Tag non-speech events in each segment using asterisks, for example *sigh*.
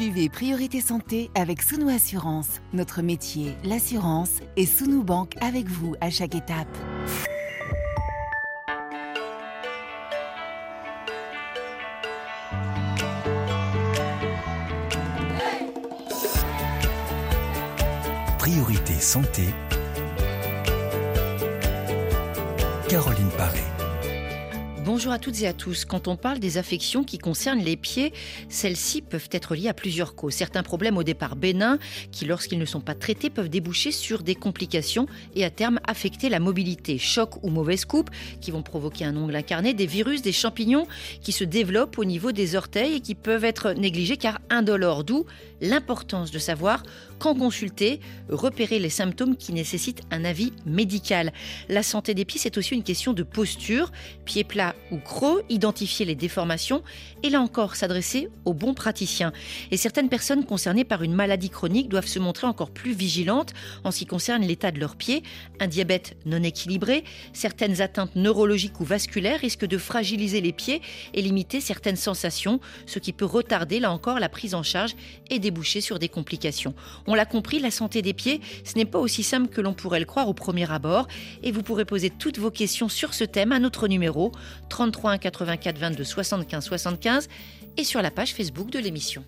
Suivez Priorité Santé avec Sounou Assurance. Notre métier, l'assurance, et Sounou Banque avec vous à chaque étape. Priorité Santé. Caroline Paré. Bonjour à toutes et à tous. Quand on parle des affections qui concernent les pieds, celles-ci peuvent être liées à plusieurs causes. Certains problèmes au départ bénins, qui lorsqu'ils ne sont pas traités peuvent déboucher sur des complications et à terme affecter la mobilité. Choc ou mauvaise coupe qui vont provoquer un ongle incarné, des virus, des champignons qui se développent au niveau des orteils et qui peuvent être négligés car indolores. D'où l'importance de savoir quand consulter, repérer les symptômes qui nécessitent un avis médical. La santé des pieds, c'est aussi une question de posture, pieds plats ou creux, identifier les déformations et là encore s'adresser aux bons praticiens. Et certaines personnes concernées par une maladie chronique doivent se montrer encore plus vigilantes en ce qui concerne l'état de leurs pieds. Un diabète non équilibré, certaines atteintes neurologiques ou vasculaires risquent de fragiliser les pieds et limiter certaines sensations, ce qui peut retarder là encore la prise en charge et déboucher sur des complications. On l'a compris, la santé des pieds, ce n'est pas aussi simple que l'on pourrait le croire au premier abord et vous pourrez poser toutes vos questions sur ce thème à notre numéro 33 1 84 22 75 75 et sur la page Facebook de l'émission.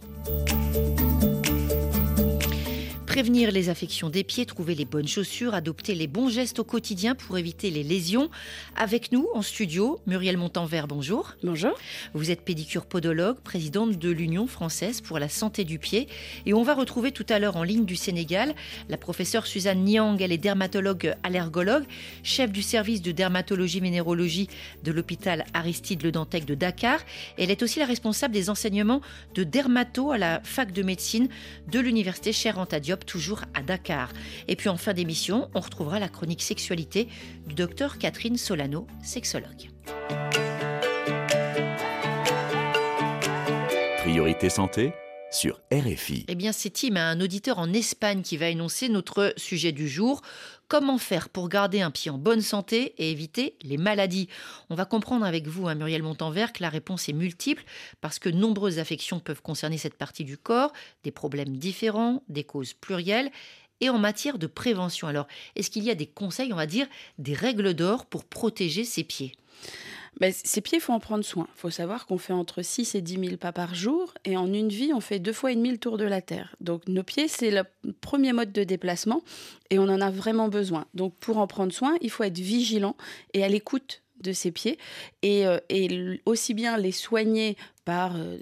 Prévenir les affections des pieds, trouver les bonnes chaussures, adopter les bons gestes au quotidien pour éviter les lésions. Avec nous en studio, Muriel Montanvert, bonjour. Bonjour. Vous êtes pédicure podologue, présidente de l'Union française pour la santé du pied. Et on va retrouver tout à l'heure en ligne du Sénégal la professeure Suzanne Niang. Elle est dermatologue allergologue, chef du service de dermatologie minéralogie de l'hôpital Aristide Le Dantec de Dakar. Elle est aussi la responsable des enseignements de dermato à la fac de médecine de l'université Cher Diop toujours à Dakar. Et puis en fin d'émission, on retrouvera la chronique sexualité du docteur Catherine Solano, sexologue. Priorité santé sur RFI. Eh bien, c'est Tim, un auditeur en Espagne, qui va énoncer notre sujet du jour. Comment faire pour garder un pied en bonne santé et éviter les maladies On va comprendre avec vous, hein, Muriel Montanvert, que la réponse est multiple parce que nombreuses affections peuvent concerner cette partie du corps, des problèmes différents, des causes plurielles. Et en matière de prévention, alors, est-ce qu'il y a des conseils, on va dire, des règles d'or pour protéger ses pieds? Ben, ces pieds, il faut en prendre soin. Il faut savoir qu'on fait entre 6 et 10 000 pas par jour. Et en une vie, on fait deux fois et demi le tour de la Terre. Donc nos pieds, c'est le premier mode de déplacement. Et on en a vraiment besoin. Donc pour en prendre soin, il faut être vigilant et à l'écoute de ses pieds et, euh, aussi bien les soigner par euh,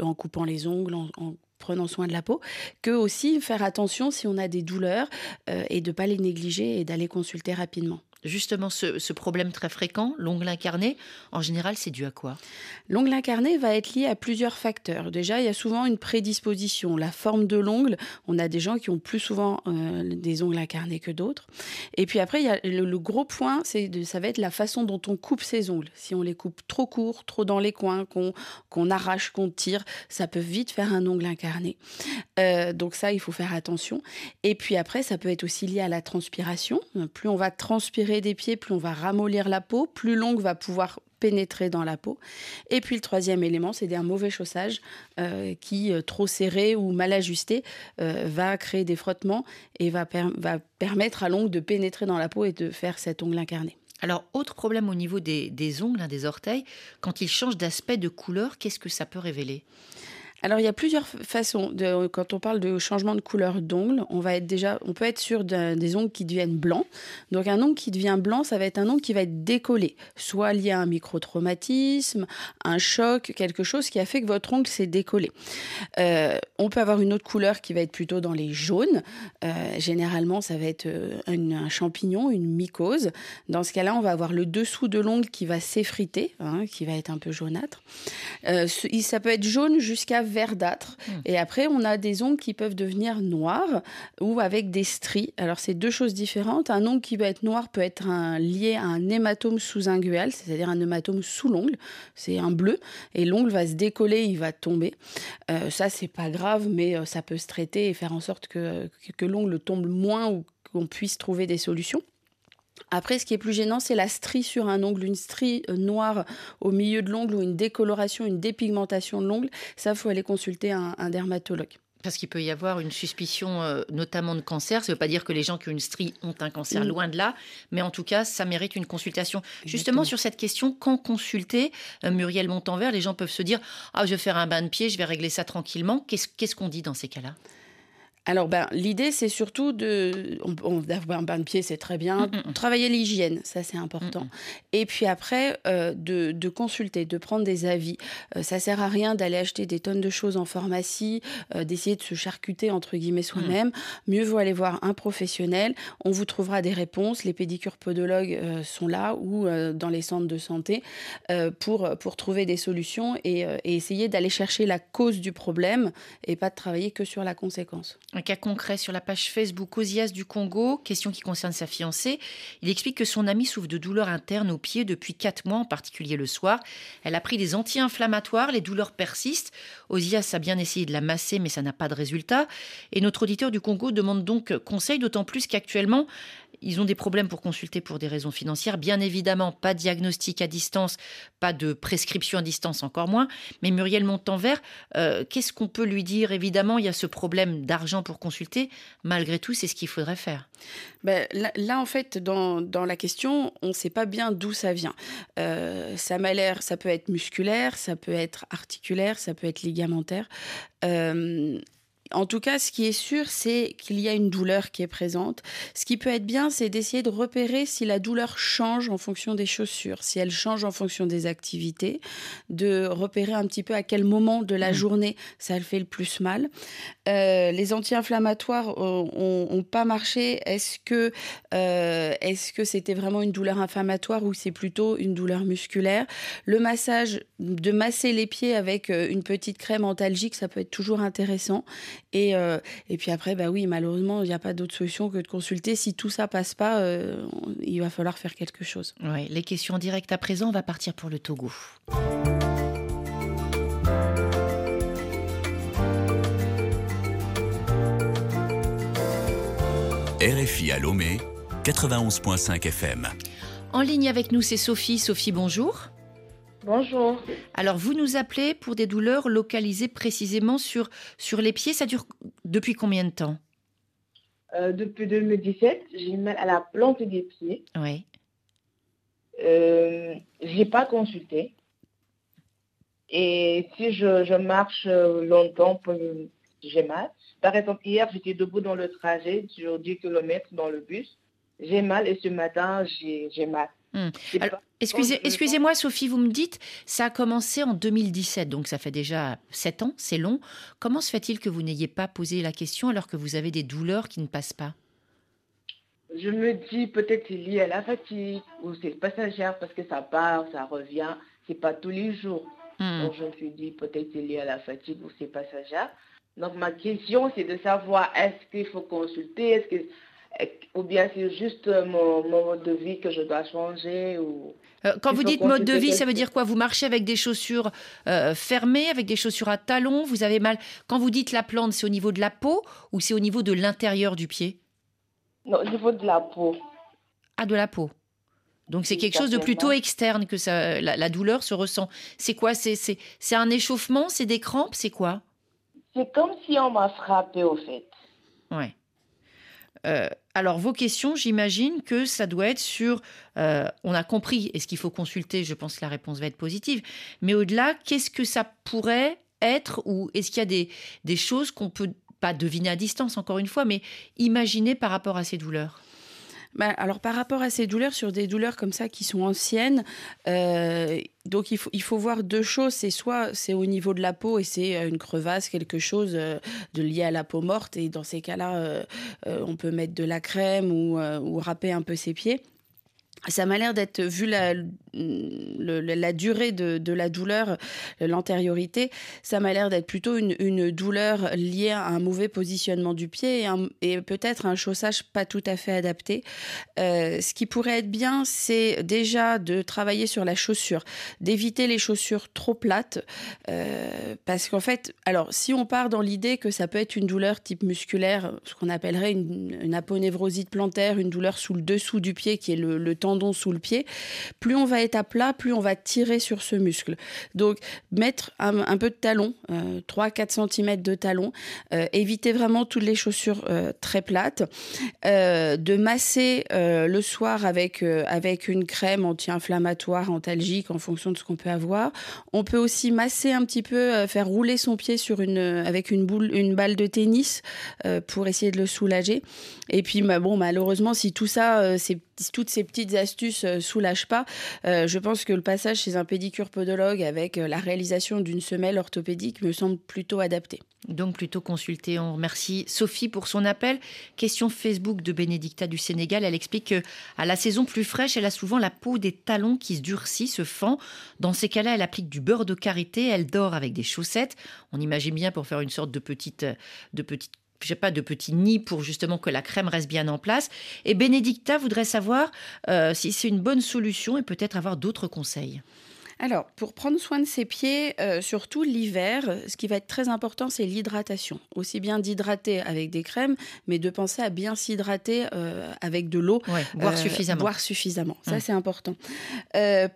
en coupant les ongles, en, prenant soin de la peau, que aussi faire attention si on a des douleurs euh, et de ne pas les négliger et d'aller consulter rapidement justement ce, problème très fréquent, l'ongle incarné, en général, c'est dû à quoi? L'ongle incarné va être lié à plusieurs facteurs. Déjà, il y a souvent une prédisposition. La forme de l'ongle, on a des gens qui ont plus souvent euh, des ongles incarnés que d'autres. Et puis après, il y a le, gros point, c'est ça va être la façon dont on coupe ses ongles. Si on les coupe trop courts, trop dans les coins, qu'on arrache, qu'on tire, ça peut vite faire un ongle incarné. Euh, donc ça, il faut faire attention. Et puis après, ça peut être aussi lié à la transpiration. Plus on va transpirer des pieds, plus on va ramollir la peau, plus l'ongle va pouvoir pénétrer dans la peau. Et puis le troisième élément, c'est un mauvais chaussage euh, qui, euh, trop serré ou mal ajusté, euh, va créer des frottements et va, permettre à l'ongle de pénétrer dans la peau et de faire cet ongle incarné. Alors, autre problème au niveau des, des ongles, hein, des orteils, quand ils changent d'aspect, de couleur, qu'est-ce que ça peut révéler? Alors il y a plusieurs façons. De, quand on parle de changement de couleur d'ongles, on va être déjà, on peut être sur des ongles qui deviennent blancs. Donc un ongle qui devient blanc, ça va être un ongle qui va être décollé, soit lié à un microtraumatisme, un choc, quelque chose qui a fait que votre ongle s'est décollé. Euh, on peut avoir une autre couleur qui va être plutôt dans les jaunes. Euh, généralement, ça va être euh, un, champignon, une mycose. Dans ce cas-là, on va avoir le dessous de l'ongle qui va s'effriter, hein, qui va être un peu jaunâtre. ça peut être jaune jusqu'à verdâtre. Hmm. Et après, on a des ongles qui peuvent devenir noirs ou avec des stries. Alors, c'est deux choses différentes. Un ongle qui va être noir peut être lié à un hématome sous-inguéal, c'est-à-dire un hématome sous l'ongle. C'est un bleu. Et l'ongle va se décoller, il va tomber. Euh, ça, c'est pas grave, mais euh, ça peut se traiter et faire en sorte que, que l'ongle tombe moins ou qu'on puisse trouver des solutions. Après, ce qui est plus gênant, c'est la strie sur un ongle, une strie euh, noire au milieu de l'ongle ou une décoloration, une dépigmentation de l'ongle. Ça, il faut aller consulter un, dermatologue. Parce qu'il peut y avoir une suspicion, euh, notamment de cancer. Ça ne veut pas dire que les gens qui ont une strie ont un cancer, mm. loin de là. Mais en tout cas, ça mérite une consultation. Justement, sur cette question, quand consulter euh, Muriel Montanvert, les gens peuvent se dire Ah, je vais faire un bain de pied, je vais régler ça tranquillement. Qu'est-ce qu'on dit dans ces cas-là? Alors, ben, l'idée, c'est surtout de. D'avoir un bain de pied, c'est très bien. Mm, mm, mm. Travailler l'hygiène, ça, c'est important. Et puis après, euh, de, consulter, de prendre des avis. Euh, ça sert à rien d'aller acheter des tonnes de choses en pharmacie, euh, d'essayer de se charcuter, entre guillemets, soi-même. Mieux vaut aller voir un professionnel. On vous trouvera des réponses. Les pédicures podologues sont là ou dans les centres de santé pour, pour trouver des solutions et, et essayer d'aller chercher la cause du problème et pas de travailler que sur la conséquence. Un cas concret sur la page Facebook Osias du Congo, question qui concerne sa fiancée. Il explique que son amie souffre de douleurs internes aux pieds depuis 4 mois, en particulier le soir. Elle a pris des anti-inflammatoires, les douleurs persistent. Osias a bien essayé de la masser, mais ça n'a pas de résultat. Et notre auditeur du Congo demande donc conseil, d'autant plus qu'actuellement, ils ont des problèmes pour consulter pour des raisons financières. Bien évidemment, pas de diagnostic à distance, pas de prescription à distance, encore moins. Mais Muriel Montanvert, euh, qu'est-ce qu'on peut lui dire? Évidemment, il y a ce problème d'argent pour consulter. Malgré tout, c'est ce qu'il faudrait faire. Ben, là, en fait, dans, la question, on ne sait pas bien d'où ça vient. Euh, ça m'a l'air, ça peut être musculaire, ça peut être articulaire, ça peut être ligamentaire. Euh, en tout cas, ce qui est sûr, c'est qu'il y a une douleur qui est présente. Ce qui peut être bien, c'est d'essayer de repérer si la douleur change en fonction des chaussures, si elle change en fonction des activités, de repérer un petit peu à quel moment de la mmh. journée ça le fait le plus mal. Euh, les anti-inflammatoires ont, pas marché. Est-ce que euh, est-ce que c'était vraiment une douleur inflammatoire ou c'est plutôt une douleur musculaire? Le massage, de masser les pieds avec euh, une petite crème antalgique, ça peut être toujours intéressant. Et, euh, et puis après, bah oui, malheureusement, il n'y a pas d'autre solution que de consulter. Si tout ça passe pas, euh, il va falloir faire quelque chose. Oui, les questions directes à présent, on va partir pour le Togo. RFI à Lomé, 91.5 FM. En ligne avec nous, c'est Sophie. Sophie, bonjour. Bonjour. Alors, vous nous appelez pour des douleurs localisées précisément sur, sur les pieds. Ça dure depuis combien de temps? Euh, Depuis 2017, j'ai mal à la plante des pieds. Oui. Euh, je n'ai pas consulté. Et si je, marche longtemps, j'ai mal. Par exemple, hier, j'étais debout dans le trajet sur 10 km dans le bus. J'ai mal et ce matin, j'ai mal. Hmm. excusez, excusez-moi, Sophie, vous me dites, ça a commencé en 2017, donc ça fait déjà 7 ans, c'est long. Comment se fait-il que vous n'ayez pas posé la question alors que vous avez des douleurs qui ne passent pas? Je me dis peut-être c'est lié à la fatigue ou c'est passagère parce que ça part, ça revient, c'est pas tous les jours. Hmm. Donc je me suis dit peut-être c'est lié à la fatigue ou c'est passagère. Donc ma question c'est de savoir est-ce qu'il faut consulter, est-ce que ou bien c'est juste mon, mode de vie que je dois changer ou euh, quand vous dites mode de vie, ça veut dire quoi? Vous marchez avec des chaussures euh, fermées, avec des chaussures à talons? Vous avez mal Quand vous dites la plante, c'est au niveau de la peau ou c'est au niveau de l'intérieur du pied? Non, au niveau de la peau. Ah, de la peau. Donc c'est quelque chose de plutôt externe que ça, la, douleur se ressent. C'est quoi? C'est un échauffement? C'est des crampes? C'est quoi? C'est comme si on m'a frappé au fait. Ouais. Euh, alors, vos questions, j'imagine que ça doit être sur. Euh, on a compris, est-ce qu'il faut consulter Je pense que la réponse va être positive. Mais au-delà, qu'est-ce que ça pourrait être Ou est-ce qu'il y a des, des choses qu'on peut pas deviner à distance, encore une fois, mais imaginer par rapport à ces douleurs? Bah, alors par rapport à ces douleurs, sur des douleurs comme ça qui sont anciennes, euh, donc il faut, il faut voir deux choses. C'est soit c'est au niveau de la peau et c'est euh, une crevasse, quelque chose euh, de lié à la peau morte. Et dans ces cas-là, on peut mettre de la crème ou, ou râper un peu ses pieds. Ça m'a l'air d'être, vu la, durée de, la douleur, l'antériorité, ça m'a l'air d'être plutôt une, douleur liée à un mauvais positionnement du pied et, peut-être un chaussage pas tout à fait adapté. Euh, ce qui pourrait être bien, c'est déjà de travailler sur la chaussure, d'éviter les chaussures trop plates, euh, parce qu'en fait, alors si on part dans l'idée que ça peut être une douleur type musculaire, ce qu'on appellerait une, une plantaire, une douleur sous le dessous du pied qui est le, le temps sous le pied, plus on va être à plat, plus on va tirer sur ce muscle. Donc mettre un, peu de talon, 3-4 euh, cm de talon, euh, éviter vraiment toutes les chaussures euh, très plates, de masser le soir avec, avec une crème anti-inflammatoire, antalgique en fonction de ce qu'on peut avoir. On peut aussi masser un petit peu, faire rouler son pied sur une, avec une, boule, une balle de tennis pour essayer de le soulager. Et puis bah, bon, malheureusement, si tout ça, c'est toutes ces petites astuces euh, soulagent pas, euh, je pense que le passage chez un pédicure podologue avec euh, la réalisation d'une semelle orthopédique me semble plutôt adapté. Donc plutôt consulter. On remercie Sophie pour son appel. Question Facebook de Bénédicta du Sénégal. Elle explique que à la saison plus fraîche, elle a souvent la peau des talons qui se durcit, se fend. Dans ces cas-là, elle applique du beurre de karité. Elle dort avec des chaussettes. On imagine bien pour faire une sorte de petite, de petite je sais pas, de petits nids pour justement que la crème reste bien en place. Et Bénédicta voudrait savoir euh, si c'est une bonne solution et peut-être avoir d'autres conseils. Alors, pour prendre soin de ses pieds, euh, surtout l'hiver, ce qui va être très important, c'est l'hydratation. Aussi bien d'hydrater avec des crèmes, mais de penser à bien s'hydrater euh, avec de l'eau. boire suffisamment. Boire suffisamment, ça mmh. c'est important.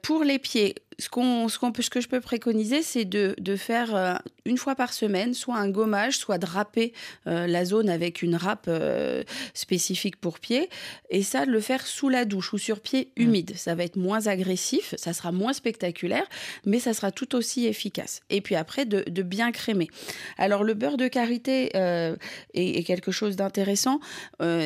pour les pieds, ce, qu'on, ce, qu'on ce que je peux préconiser, c'est de, de faire euh, une fois par semaine, soit un gommage, soit de râper euh, la zone avec une râpe euh, spécifique pour pied. Et ça, de le faire sous la douche ou sur pied mmh. humide. Ça va être moins agressif, ça sera moins spectaculaire, mais ça sera tout aussi efficace. Et puis après, de, de bien crémer. Alors, le beurre de karité est, est, quelque chose d'intéressant.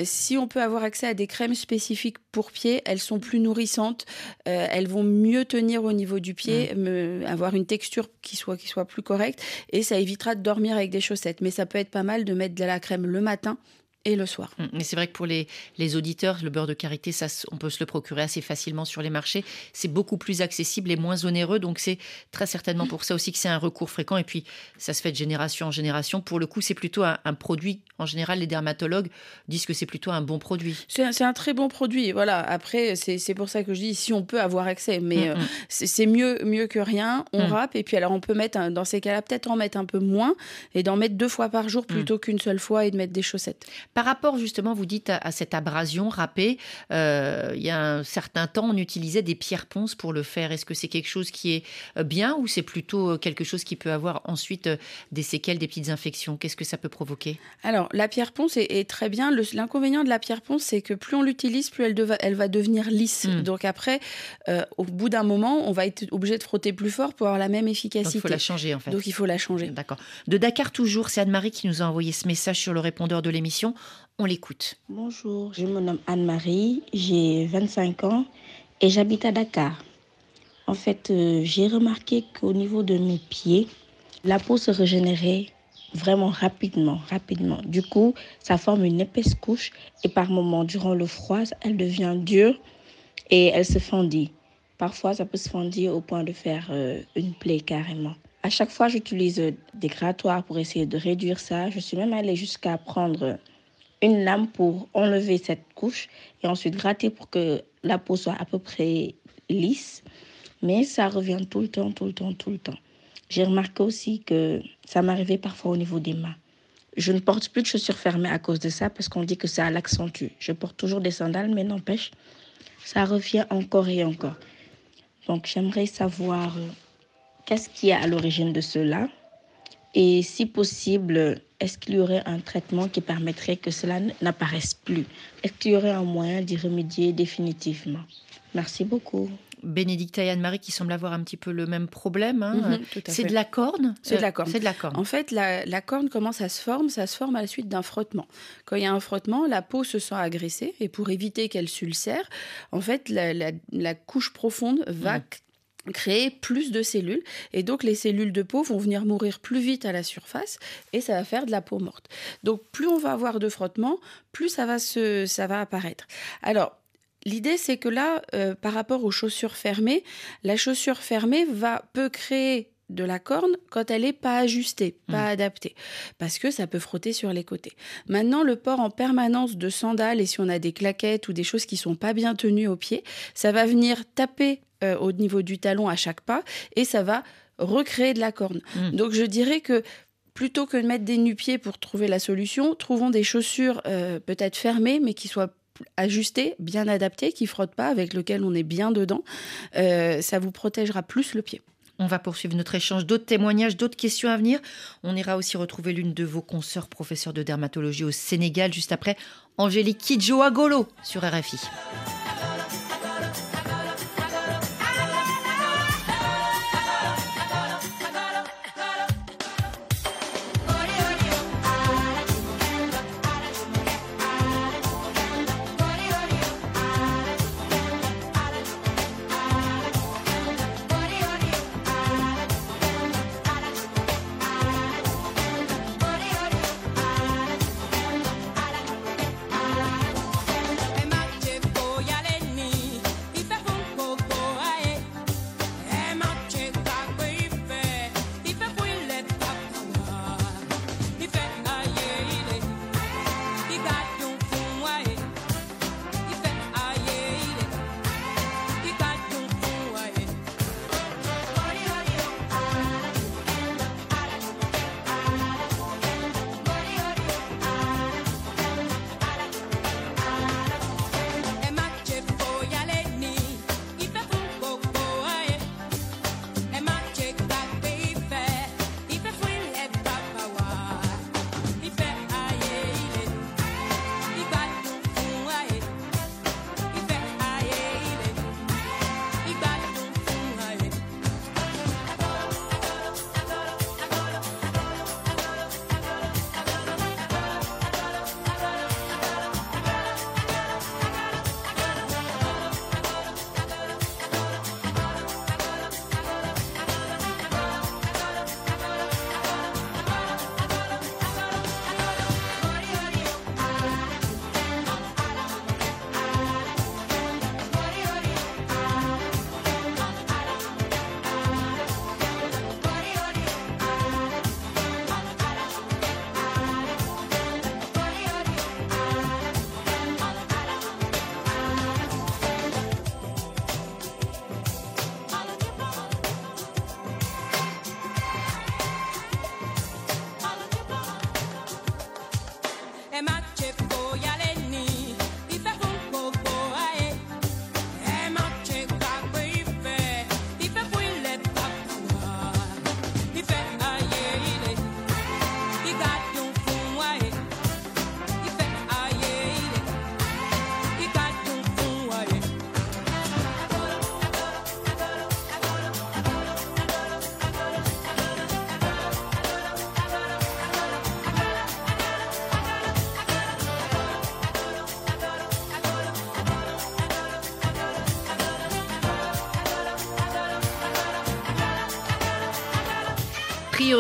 si on peut avoir accès à des crèmes spécifiques pour pied, elles sont plus nourrissantes, elles vont mieux tenir au niveau du pied, me, avoir une texture qui soit, qui soit plus correcte. Et ça évitera de dormir avec des chaussettes. Mais ça peut être pas mal de mettre de la crème le matin et le soir. Hum, mais c'est vrai que pour les, les, auditeurs, le beurre de karité, ça, on peut se le procurer assez facilement sur les marchés. C'est beaucoup plus accessible et moins onéreux. Donc c'est très certainement pour ça aussi que c'est un recours fréquent. Et puis ça se fait de génération en génération. Pour le coup, c'est plutôt un, produit. En général, les dermatologues disent que c'est plutôt un bon produit. C'est un, un, très bon produit. Voilà. Après, c'est pour ça que je dis si on peut avoir accès. Mais. Euh, c'est mieux, mieux que rien. On râpe. Et puis alors, on peut mettre, dans ces cas-là, peut-être en mettre un peu moins et d'en mettre deux fois par jour plutôt qu'une seule fois et de mettre des chaussettes. Par rapport justement, vous dites à, cette abrasion râpée, euh, il y a un certain temps, on utilisait des pierres ponces pour le faire. Est-ce que c'est quelque chose qui est euh, bien ou c'est plutôt euh, quelque chose qui peut avoir ensuite des séquelles, des petites infections? Qu'est-ce que ça peut provoquer? Alors, la pierre ponce est, très bien. L'inconvénient de la pierre ponce, c'est que plus on l'utilise, plus elle, elle, va devenir lisse. Hmm. Donc après, au bout d'un moment, on va être obligé de frotter plus fort pour avoir la même efficacité. Donc il faut la changer en fait. Donc il faut la changer. D'accord. De Dakar toujours, c'est Anne-Marie qui nous a envoyé ce message sur le répondeur de l'émission. On l'écoute. Bonjour, je me nomme Anne-Marie, j'ai 25 ans et j'habite à Dakar. En fait, euh, j'ai remarqué qu'au niveau de mes pieds, la peau se régénérait vraiment rapidement, rapidement. Du coup, ça forme une épaisse couche et par moments, durant le froid, elle devient dure et elle se fendit. Parfois, ça peut se fendir au point de faire euh, une plaie carrément. À chaque fois, j'utilise des grattoirs pour essayer de réduire ça. Je suis même allée jusqu'à prendre une lame pour enlever cette couche et ensuite gratter pour que la peau soit à peu près lisse. Mais ça revient tout le temps, tout le temps, tout le temps. J'ai remarqué aussi que ça m'arrivait parfois au niveau des mains. Je ne porte plus de chaussures fermées à cause de ça parce qu'on dit que ça l'accentue. Je porte toujours des sandales, mais n'empêche, ça revient encore et encore. Donc j'aimerais savoir euh, qu'est-ce qui est à l'origine de cela? Et si possible, est-ce qu'il y aurait un traitement qui permettrait que cela n'apparaisse plus? Est-ce qu'il y aurait un moyen d'y remédier définitivement? Merci beaucoup. Bénédicte et Anne-Marie qui semblent avoir un petit peu le même problème. Hein. Mhm, c'est de la corne? C'est de la corne. C'est de la corne. En fait, la, corne commence à se former, ça se forme à la suite d'un frottement. Quand il y a un frottement, la peau se sent agressée et pour éviter qu'elle s'ulcère, en fait, la, couche profonde va mhm créer plus de cellules et donc les cellules de peau vont venir mourir plus vite à la surface et ça va faire de la peau morte. Donc plus on va avoir de frottement, plus ça va se ça va apparaître. Alors L'idée, c'est que là, euh, par rapport aux chaussures fermées, la chaussure fermée va peut créer de la corne quand elle n'est pas ajustée, pas mmh. adaptée, parce que ça peut frotter sur les côtés. Maintenant, le port en permanence de sandales et si on a des claquettes ou des choses qui sont pas bien tenues au pied, ça va venir taper euh, au niveau du talon à chaque pas et ça va recréer de la corne. Mmh. Donc je dirais que plutôt que de mettre des nu-pieds pour trouver la solution, trouvons des chaussures euh, peut-être fermées mais qui soient ajustées, bien adaptées, qui frottent pas, avec lequel on est bien dedans. Euh, ça vous protégera plus le pied. On va poursuivre notre échange. D'autres témoignages, d'autres questions à venir. On ira aussi retrouver l'une de vos consoeurs professeurs de dermatologie au Sénégal juste après Angélique Kidjo Agolo sur RFI.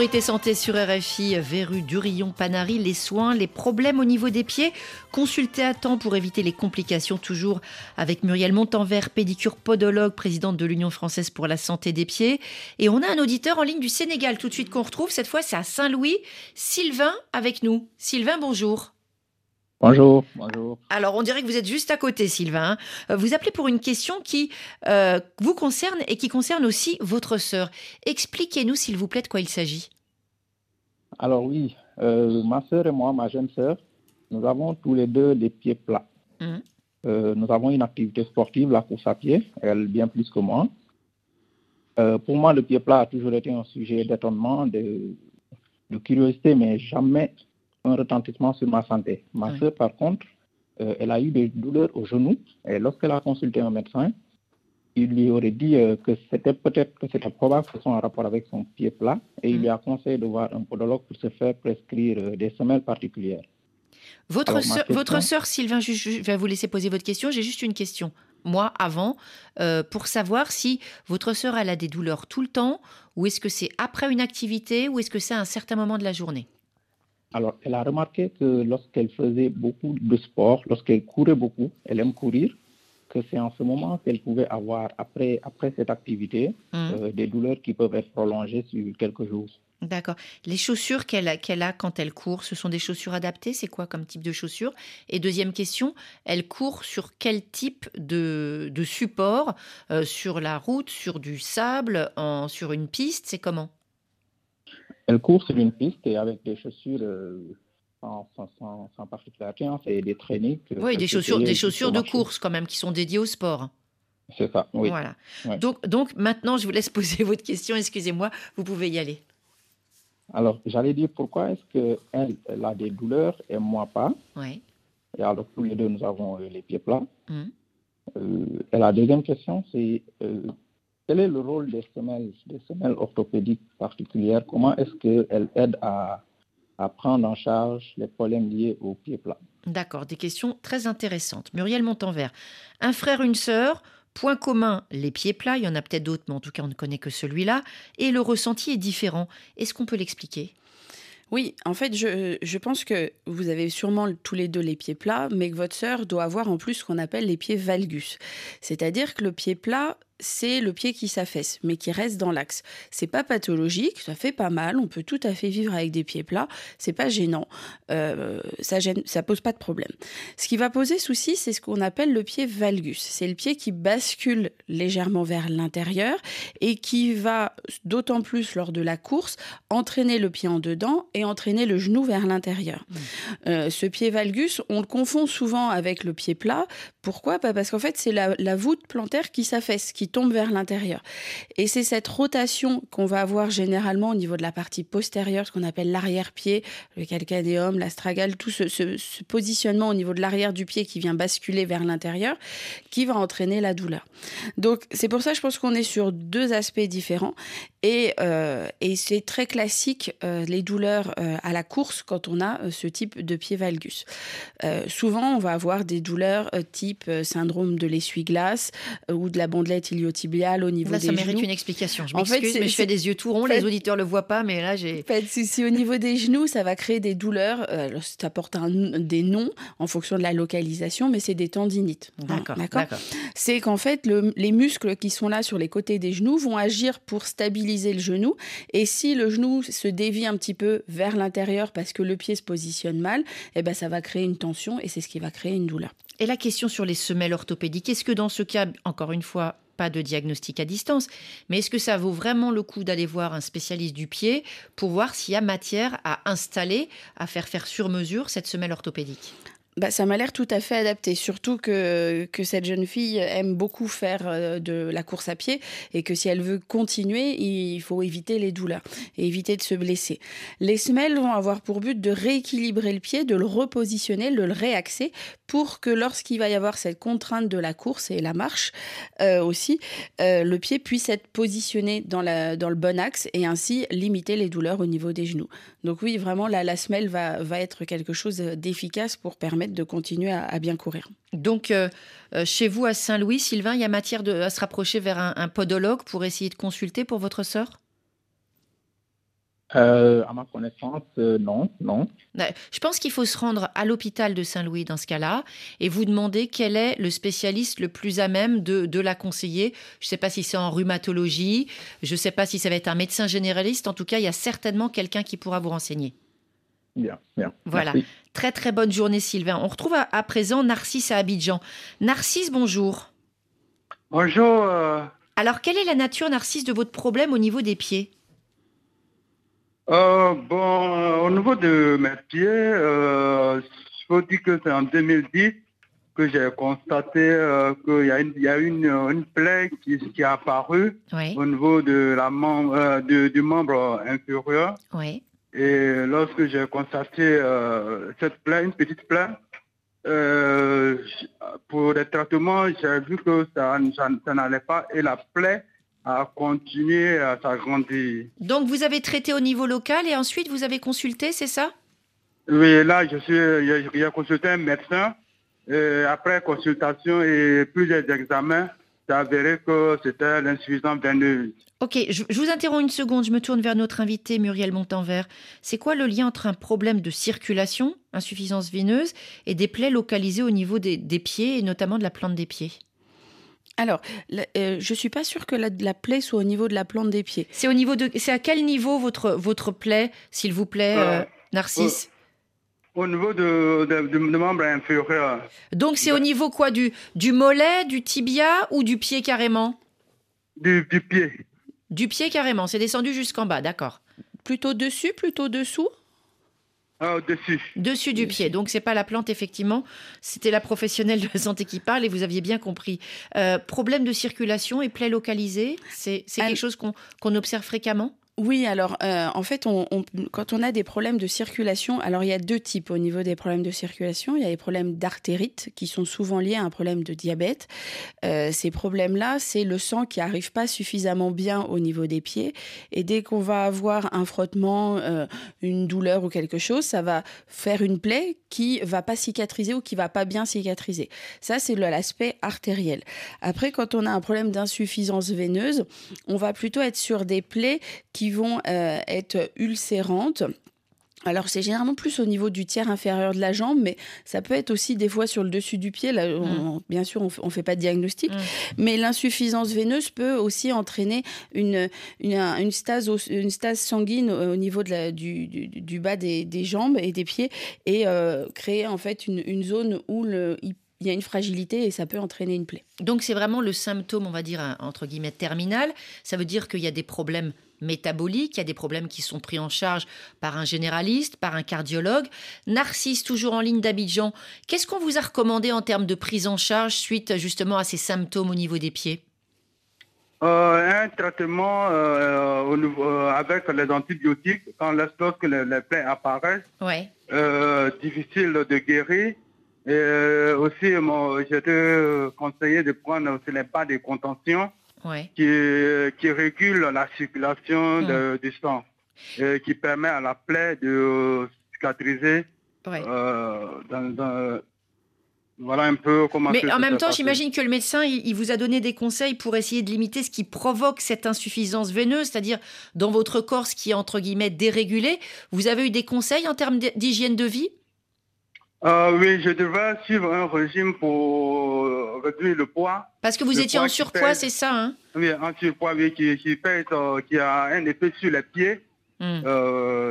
Priorité santé sur RFI, verrue, durillon, panari, les soins, les problèmes au niveau des pieds. Consultez à temps pour éviter les complications, toujours avec Muriel Montanvert, pédicure podologue, présidente de l'Union française pour la santé des pieds. Et on a un auditeur en ligne du Sénégal tout de suite qu'on retrouve. Cette fois, c'est à Saint-Louis. Sylvain avec nous. Sylvain, bonjour. Bonjour, bonjour. Alors, on dirait que vous êtes juste à côté, Sylvain. Euh, vous appelez pour une question qui euh, vous concerne et qui concerne aussi votre sœur. Expliquez-nous, s'il vous plaît, de quoi il s'agit. Alors oui, euh, ma sœur et moi, ma jeune sœur, nous avons tous les deux des pieds plats. Mmh. nous avons une activité sportive, la course à pied, elle bien plus que moi. pour moi, le pied plat a toujours été un sujet d'étonnement, de, de curiosité, mais jamais un retentissement sur ma santé. Ma soeur, par contre, euh, elle a eu des douleurs au genou et lorsqu'elle a consulté un médecin, il lui aurait dit euh, que c'était peut-être que c'était probable que ce soit en rapport avec son pied plat et il mm. lui a conseillé de voir un podologue pour se faire prescrire euh, des semelles particulières. Votre soeur, votre sœur, Sylvain, je, vais vous laisser poser votre question. J'ai juste une question. Moi, avant, pour savoir si votre sœur elle a des douleurs tout le temps, ou est-ce que c'est après une activité, ou est-ce que c'est à un certain moment de la journée? Alors, elle a remarqué que lorsqu'elle faisait beaucoup de sport, lorsqu'elle courait beaucoup, elle aime courir, que c'est en ce moment qu'elle pouvait avoir, après, après cette activité, mmh. euh, des douleurs qui peuvent être prolongées sur quelques jours. D'accord. Les chaussures qu'elle a, qu'elle a quand elle court, ce sont des chaussures adaptées? C'est quoi comme type de chaussures? Et deuxième question, elle court sur quel type de, de support euh, Sur la route, sur du sable, en, sur une piste? C'est comment? Elle court sur une piste et avec des chaussures euh, sans, sans, sans, particularité. Hein, c'est des traînées. Oui, des chaussures, des chaussures de course quand même qui sont dédiées au sport. C'est ça, oui. Voilà. Donc, donc maintenant, je vous laisse poser *laughs* votre question. Excusez-moi, vous pouvez y aller. Alors, j'allais dire pourquoi est-ce qu'elle elle a des douleurs et moi pas? Oui. Et alors, tous les deux, nous avons euh, les pieds plats. Mmh. Euh, et la deuxième question, c'est euh, quel est le rôle des semelles, des semelles orthopédiques particulières? Comment est-ce qu'elles aident à, à prendre en charge les problèmes liés aux pieds plats? D'accord, des questions très intéressantes. Muriel Montanvert, un frère, une sœur, Point commun, les pieds plats, il y en a peut-être d'autres, mais en tout cas on ne connaît que celui-là, et le ressenti est différent. Est-ce qu'on peut l'expliquer? Oui, en fait, je, je, pense que vous avez sûrement tous les deux les pieds plats, mais que votre sœur doit avoir en plus ce qu'on appelle les pieds valgus. C'est-à-dire que le pied plat, c'est le pied qui s'affaisse, mais qui reste dans l'axe. C'est pas pathologique, ça fait pas mal, on peut tout à fait vivre avec des pieds plats, c'est pas gênant, euh, ça gêne, ça pose pas de problème. Ce qui va poser souci, c'est ce qu'on appelle le pied valgus. C'est le pied qui bascule légèrement vers l'intérieur et qui va, d'autant plus lors de la course, entraîner le pied en dedans et entraîner le genou vers l'intérieur. Mmh. Euh, ce pied valgus, on le confond souvent avec le pied plat. Pourquoi? Parce qu'en fait, c'est la, la voûte plantaire qui s'affaisse, qui tombe vers l'intérieur. Et c'est cette rotation qu'on va avoir généralement au niveau de la partie postérieure, ce qu'on appelle l'arrière-pied, le calcadéum, l'astragale, tout ce, positionnement au niveau de l'arrière du pied qui vient basculer vers l'intérieur, qui va entraîner la douleur. Donc c'est pour ça, je pense qu'on est sur deux aspects différents. Et, euh, c'est très classique, euh, les douleurs euh, à la course, quand on a ce type de pied valgus. souvent, on va avoir des douleurs type syndrome de l'essuie-glace ou de la bandelette iliotibiale au niveau des genoux. Ça mérite une explication. Je m'excuse, mais je fais des yeux tout ronds. les auditeurs le voient pas, mais là, j'ai. En fait, si, au niveau des genoux, ça va créer des douleurs. Alors, ça porte un, des noms en fonction de la localisation, mais c'est des tendinites. D'accord. C'est qu'en fait, le, les muscles qui sont là sur les côtés des genoux vont agir pour stabiliser le genou. Et si le genou se dévie un petit peu vers l'intérieur parce que le pied se positionne mal, eh ben ça va créer une tension et c'est ce qui va créer une douleur. Et la question sur les semelles orthopédiques, est-ce que dans ce cas, encore une fois, pas de diagnostic à distance, mais est-ce que ça vaut vraiment le coup d'aller voir un spécialiste du pied pour voir s'il y a matière à installer, à faire faire sur mesure cette semelle orthopédique? Bah, ça m'a l'air tout à fait adapté, surtout que, que cette jeune fille aime beaucoup faire euh, de la course à pied et que si elle veut continuer, il faut éviter les douleurs et éviter de se blesser. Les semelles vont avoir pour but de rééquilibrer le pied, de le repositionner, de le réaxer pour que lorsqu'il va y avoir cette contrainte de la course et la marche euh, aussi, euh, le pied puisse être positionné dans, la, dans le bon axe et ainsi limiter les douleurs au niveau des genoux. Donc oui, vraiment, la, la semelle va, va être quelque chose d'efficace pour permettre de continuer à, bien courir. Donc, euh, euh, chez vous à Saint-Louis, Sylvain, il y a matière de, à se rapprocher vers un, podologue pour essayer de consulter pour votre sœur? Euh, à ma connaissance, non, non. Je pense qu'il faut se rendre à l'hôpital de Saint-Louis dans ce cas-là et vous demander quel est le spécialiste le plus à même de, de la conseiller. Je ne sais pas si c'est en rhumatologie, je ne sais pas si ça va être un médecin généraliste. En tout cas, il y a certainement quelqu'un qui pourra vous renseigner. Bien, bien. Voilà. Très, très bonne journée, Sylvain. On retrouve à, présent Narcisse à Abidjan. Narcisse, bonjour. Bonjour. Euh. Alors, quelle est la nature, Narcisse, de votre problème au niveau des pieds? Euh, Bon, euh, au niveau de mes pieds, il faut dire que c'est en 2010 que j'ai constaté qu'il y a une, y a une, une plaie qui, qui est apparue au niveau de la membre, du membre inférieur. Oui. Et lorsque j'ai constaté euh, cette plaie, une petite plaie, euh, pour les traitements, j'ai vu que ça, ça, n'allait pas et la plaie a continué à s'agrandir. Donc vous avez traité au niveau local et ensuite vous avez consulté, c'est ça? Oui, là je suis, j'ai consulté un médecin. Et après consultation et plusieurs examens, j'ai avéré que c'était l'insuffisance veineuse. Ok, je, vous interromps une seconde, je me tourne vers notre invité Muriel Montanvert. C'est quoi le lien entre un problème de circulation, insuffisance veineuse, et des plaies localisées au niveau des, pieds et notamment de la plante des pieds? Alors, je je suis pas sûre que la, la, plaie soit au niveau de la plante des pieds. C'est au niveau de, c'est à quel niveau votre votre plaie, s'il vous plaît, Narcisse? Au niveau de, de, membre inférieur. Donc c'est au niveau quoi du, du mollet, du tibia ou du pied carrément? Du, pied. Du pied carrément, c'est descendu jusqu'en bas, d'accord. Plutôt dessus, plutôt dessous? Ah, dessus. Dessus du pied. Donc, c'est pas la plante, effectivement. C'était la professionnelle de la santé qui parle et vous aviez bien compris. Euh, problème de circulation et plaie localisée, c'est quelque chose qu'on observe fréquemment? Oui, alors euh, en fait, quand on a des problèmes de circulation, alors il y a deux types au niveau des problèmes de circulation. Il y a les problèmes d'artérite qui sont souvent liés à un problème de diabète. Euh, ces problèmes-là, c'est le sang qui arrive pas suffisamment bien au niveau des pieds. Et dès qu'on va avoir un frottement, euh, une douleur ou quelque chose, ça va faire une plaie qui va pas cicatriser ou qui va pas bien cicatriser. Ça, c'est l'aspect artériel. Après, quand on a un problème d'insuffisance veineuse, on va plutôt être sur des plaies qui vont euh, être ulcérantes. Alors c'est généralement plus au niveau du tiers inférieur de la jambe, mais ça peut être aussi des fois sur le dessus du pied. Là, mm. bien sûr, on ne fait pas de diagnostic, mm. mais l'insuffisance veineuse peut aussi entraîner une, une, stase, une stase sanguine au niveau de la, du, du, bas des, des, jambes et des pieds et euh, créer en fait une, une zone où le, il y a une fragilité et ça peut entraîner une plaie. Donc c'est vraiment le symptôme, on va dire, entre guillemets, terminal. Ça veut dire qu'il y a des problèmes métaboliques, il y a des problèmes qui sont pris en charge par un généraliste, par un cardiologue. Narcisse, toujours en ligne d'Abidjan, qu'est-ce qu'on vous a recommandé en termes de prise en charge suite justement à ces symptômes au niveau des pieds? Euh, un traitement euh, euh, avec les antibiotiques quand lorsque les, les plaies apparaissent, ouais. difficile de guérir. Et aussi, j'étais conseillé de prendre aussi les pas de contention qui, qui régule la circulation mm. du sang et qui permet à la plaie de cicatriser euh, voilà un peu comment. Mais en même temps, j'imagine que le médecin, il, vous a donné des conseils pour essayer de limiter ce qui provoque cette insuffisance veineuse, c'est-à-dire dans votre corps, ce qui est entre guillemets dérégulé. Vous avez eu des conseils en termes d'hygiène de vie? Euh, oui, je devrais suivre un régime pour euh, réduire le poids. Parce que vous étiez en surpoids, c'est ça hein? Oui, en surpoids, oui, qui, qui, pèse, euh, qui a un effet sur les pieds. Hmm.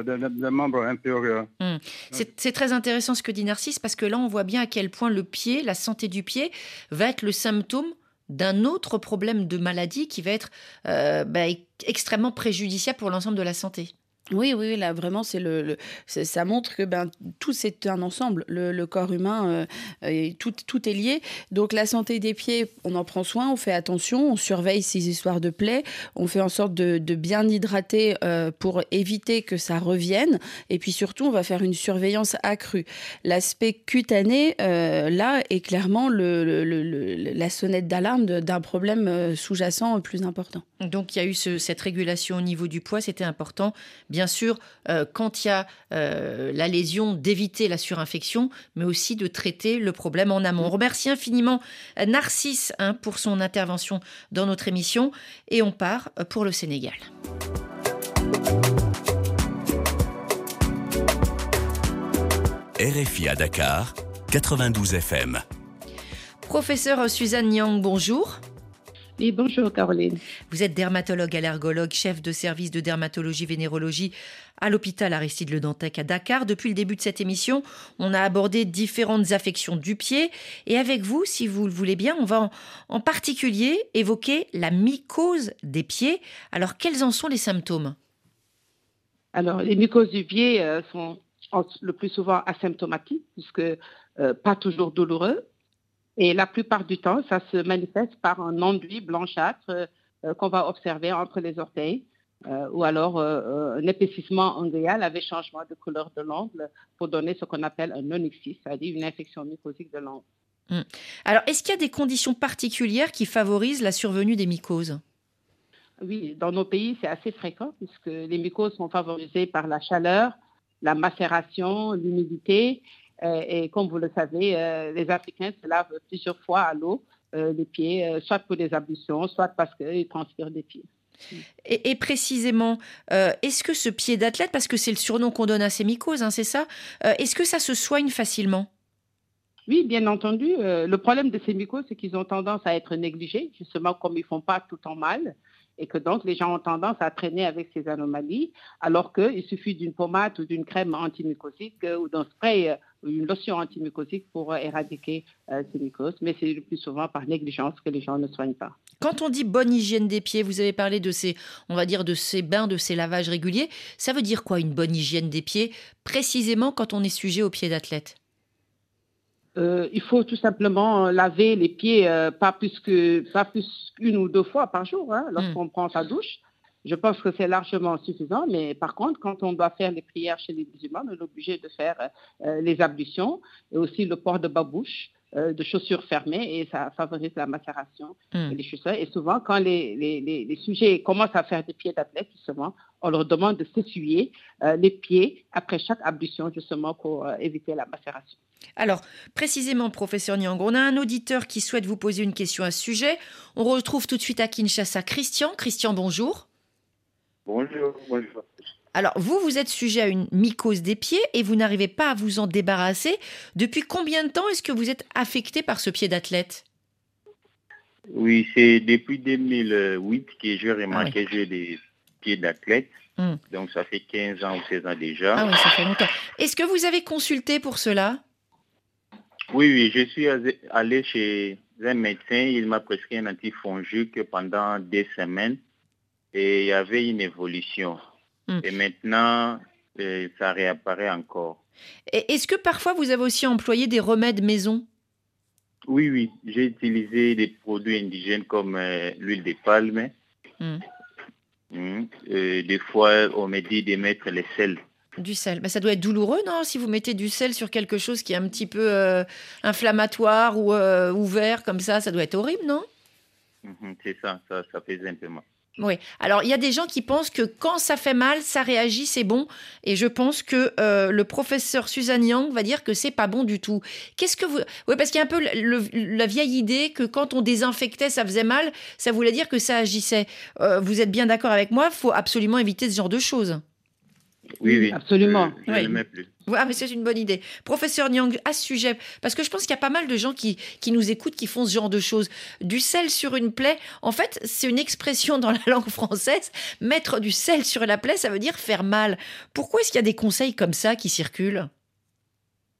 des membres inférieurs. Hmm. C'est très intéressant ce que dit Narcisse parce que là on voit bien à quel point le pied, la santé du pied, va être le symptôme d'un autre problème de maladie qui va être bah, extrêmement préjudiciable pour l'ensemble de la santé. Oui, oui, là vraiment, c'est le, ça montre que ben tout c'est un ensemble. Le, corps humain, euh, tout, tout est lié. Donc la santé des pieds, on en prend soin, on fait attention, on surveille ces histoires de plaies, on fait en sorte de, bien hydrater euh, pour éviter que ça revienne. Et puis surtout, on va faire une surveillance accrue. L'aspect cutané, euh, là, est clairement le, la sonnette d'alarme d'un problème sous-jacent plus important. Donc il y a eu cette régulation au niveau du poids, c'était important. Sûr, euh, quand il y a euh, la lésion, d'éviter la surinfection, mais aussi de traiter le problème en amont. On remercie infiniment euh, Narcisse hein, pour son intervention dans notre émission et on part pour le Sénégal. RFI à Dakar, 92 FM. Professeur Suzanne Nyang, bonjour bonjour Caroline. Vous êtes dermatologue allergologue, chef de service de dermatologie vénérologie à l'hôpital Aristide Le Dantec à Dakar. Depuis le début de cette émission, on a abordé différentes affections du pied et avec vous, si vous le voulez bien, on va en, particulier évoquer la mycose des pieds. Alors quels en sont les symptômes? Alors les mycoses du pied euh, sont le plus souvent asymptomatiques puisque euh, pas toujours douloureux et la plupart du temps, ça se manifeste par un enduit blanchâtre euh, qu'on va observer entre les orteils. Euh, ou alors euh, un épaississement angréal avec changement de couleur de l'ongle pour donner ce qu'on appelle un onyxis, c'est-à-dire une infection mycosique de l'ongle. Hmm. Alors, est-ce qu'il y a des conditions particulières qui favorisent la survenue des mycoses? Oui, dans nos pays, c'est assez fréquent puisque les mycoses sont favorisées par la chaleur, la macération, l'humidité euh, et comme vous le savez, euh, les Africains se lavent plusieurs fois à l'eau euh, les pieds, soit pour des ablutions, soit parce qu'ils transpirent des pieds. Et, précisément, est-ce que ce pied d'athlète, parce que c'est le surnom qu'on donne à ces mycoses, hein, c'est ça, est-ce que ça se soigne facilement? Oui, bien entendu. Euh, le problème de ces mycoses, c'est qu'ils ont tendance à être négligés, justement comme ils ne font pas tout en mal et que donc les gens ont tendance à traîner avec ces anomalies, alors qu'il suffit d'une pommade ou d'une crème antimycosique euh, ou d'un spray euh, une lotion antimycosique pour éradiquer ces mycoses. Mais c'est le plus souvent par négligence que les gens ne soignent pas. Quand on dit bonne hygiène des pieds, vous avez parlé de ces, on va dire, de ces bains, de ces lavages réguliers. Ça veut dire quoi une bonne hygiène des pieds, précisément quand on est sujet aux pieds d'athlète? Euh, il faut tout simplement laver les pieds euh, pas plus que pas plus qu'une ou deux fois par jour hein, lorsqu'on hmm. prend sa douche. Je pense que c'est largement suffisant, mais par contre, quand on doit faire les prières chez les musulmans, on est obligé de faire euh, les ablutions et aussi le port de babouche. Euh, de chaussures fermées et ça favorise la macération hmm. des chaussures. Et souvent, quand les, les, sujets commencent à faire des pieds d'athlète, justement, on leur demande de s'essuyer euh, les pieds après chaque ablution, justement, pour euh, éviter la macération. Alors, précisément, professeur Nyang, on a un auditeur qui souhaite vous poser une question à ce sujet. On retrouve tout de suite à Kinshasa Christian. Christian, bonjour. Bonjour, bonjour. Alors, vous, vous êtes sujet à une mycose des pieds et vous n'arrivez pas à vous en débarrasser. Depuis combien de temps est-ce que vous êtes affecté par ce pied d'athlète? Oui, c'est depuis 2008 que j'ai remarqué que j'ai des pieds d'athlète. Hmm. Donc, ça fait 15 ans ou 16 ans déjà. Ah oui, ça fait longtemps. Est-ce que vous avez consulté pour cela? Oui, oui, je suis allé chez un médecin. Il m'a prescrit un antifongique pendant des semaines et il y avait une évolution. Hmm. Et maintenant, euh, ça réapparaît encore. Est-ce que parfois vous avez aussi employé des remèdes maison? Oui, oui. J'ai utilisé des produits indigènes comme euh, l'huile de palme. Euh, des fois, on me dit de mettre les sels. Du sel. Ben, ça doit être douloureux, non? Si vous mettez du sel sur quelque chose qui est un petit peu inflammatoire ou ouvert comme ça, ça doit être horrible, non? Mhm, C'est ça, ça, ça fait un peu mal. Oui. Alors, il y a des gens qui pensent que quand ça fait mal, ça réagit, c'est bon. Et je pense que euh, le professeur Suzanne Yang va dire que c'est pas bon du tout. Qu'est-ce que vous. Oui, parce qu'il y a un peu la vieille idée que quand on désinfectait, ça faisait mal. Ça voulait dire que ça agissait. Euh, vous êtes bien d'accord avec moi Il faut absolument éviter ce genre de choses. Oui, oui. Absolument. Je, ne mets plus. Ah, mais c'est une bonne idée. Professeur Nyang, à ce sujet, parce que je pense qu'il y a pas mal de gens qui, qui nous écoutent, qui font ce genre de choses. Du sel sur une plaie, en fait, c'est une expression dans la langue française. Mettre du sel sur la plaie, ça veut dire faire mal. Pourquoi est-ce qu'il y a des conseils comme ça qui circulent?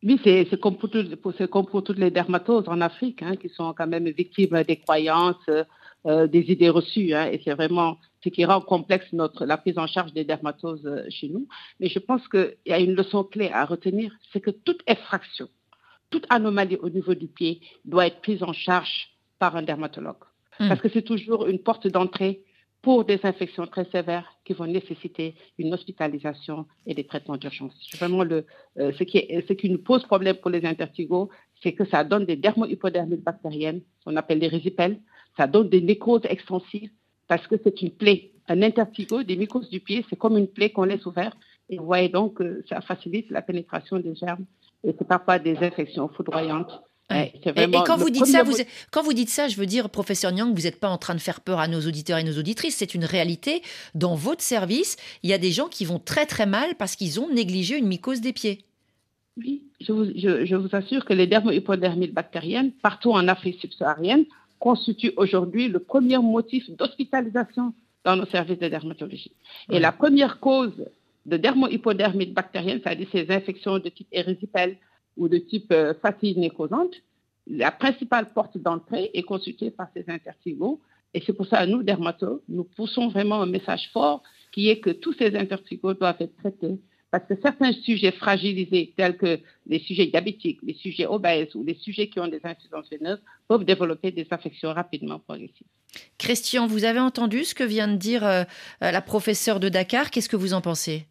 Oui, c'est comme, pour toutes les dermatoses en Afrique, hein, qui sont quand même victimes des croyances, euh, des idées reçues. Hein, et c'est vraiment ce qui rend complexe notre, la prise en charge des dermatoses euh, chez nous. Mais je pense qu'il y a une leçon clé à retenir, c'est que toute effraction, toute anomalie au niveau du pied doit être prise en charge par un dermatologue. Hmm. Parce que c'est toujours une porte d'entrée pour des infections très sévères qui vont nécessiter une hospitalisation et des traitements d'urgence. Vraiment, le, euh, ce, qui ce qui nous pose problème pour les intertigos, c'est que ça donne des dermohypodermites bactériennes, on appelle les résipelles, ça donne des nécroses extensives parce que c'est une plaie. Un interstigo, des mycoses du pied, c'est comme une plaie qu'on laisse ouverte. Et vous voyez donc que ça facilite la pénétration des germes et c'est parfois des infections foudroyantes. Et, quand vous dites ça, vous, quand vous dites ça, je veux dire, professeur Nyang, vous n'êtes pas en train de faire peur à nos auditeurs et nos auditrices. C'est une réalité. Dans votre service, il y a des gens qui vont très très mal parce qu'ils ont négligé une mycose des pieds. Oui, je vous, je vous assure que les dermohypodermites bactériennes, partout en Afrique subsaharienne, constitue aujourd'hui le premier motif d'hospitalisation dans nos services de dermatologie. Et la première cause de dermohypodermite bactérienne, c'est-à-dire ces infections de type érysipèle ou de type euh, fatigue nécrosante, la principale porte d'entrée est constituée par ces intertigos. Et c'est pour ça, nous, dermatologues, nous poussons vraiment un message fort qui est que tous ces intertigos doivent être traités parce que certains sujets fragilisés, tels que les sujets diabétiques, les sujets obèses ou les sujets qui ont des insuffisances veineuses, peuvent développer des infections rapidement progressives. Christian, vous avez entendu ce que vient de dire euh, euh, la professeure de Dakar. Qu'est-ce que vous en pensez?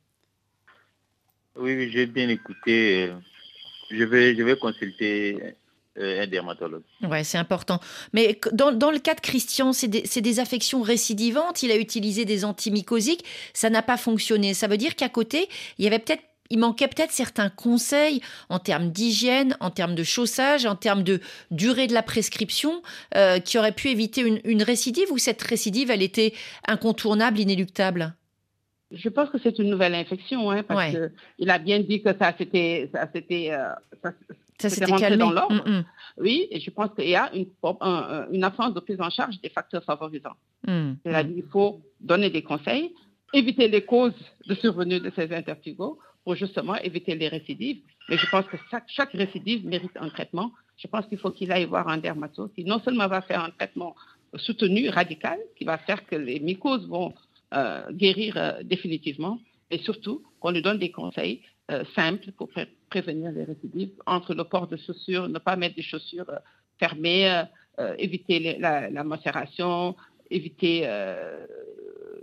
Oui, j'ai bien écouté. Je vais, je vais consulter euh, un dermatologue. Ouais, c'est important. Mais dans, dans, le cas de Christian, c'est des, des, affections récidivantes. Il a utilisé des antimycosiques, ça n'a pas fonctionné. Ça veut dire qu'à côté, il y avait peut-être il manquait peut-être certains conseils en termes d'hygiène, en termes de chaussage, en termes de durée de la prescription, euh, qui auraient pu éviter une, une, récidive ou cette récidive, elle était incontournable, inéluctable? Je pense que c'est une nouvelle infection, hein, parce qu'il a bien dit que ça c'était, ça, c'était, euh, Ça s'était calmé. dans l'ordre. Mm. Oui, et je pense qu'il y a une, une absence de prise en charge des facteurs favorisants. C'est-à-dire qu'il faut donner des conseils, éviter les causes de survenue de ces intertigos pour justement éviter les récidives. Mais je pense que chaque, récidive mérite un traitement. Je pense qu'il faut qu'il aille voir un dermatologue qui non seulement va faire un traitement soutenu, radical, qui va faire que les mycoses vont euh, guérir euh, définitivement, mais surtout qu'on lui donne des conseils euh, simples pour prévenir les récidives, entre le port de chaussures, ne pas mettre des chaussures fermées, éviter la, la, macération, éviter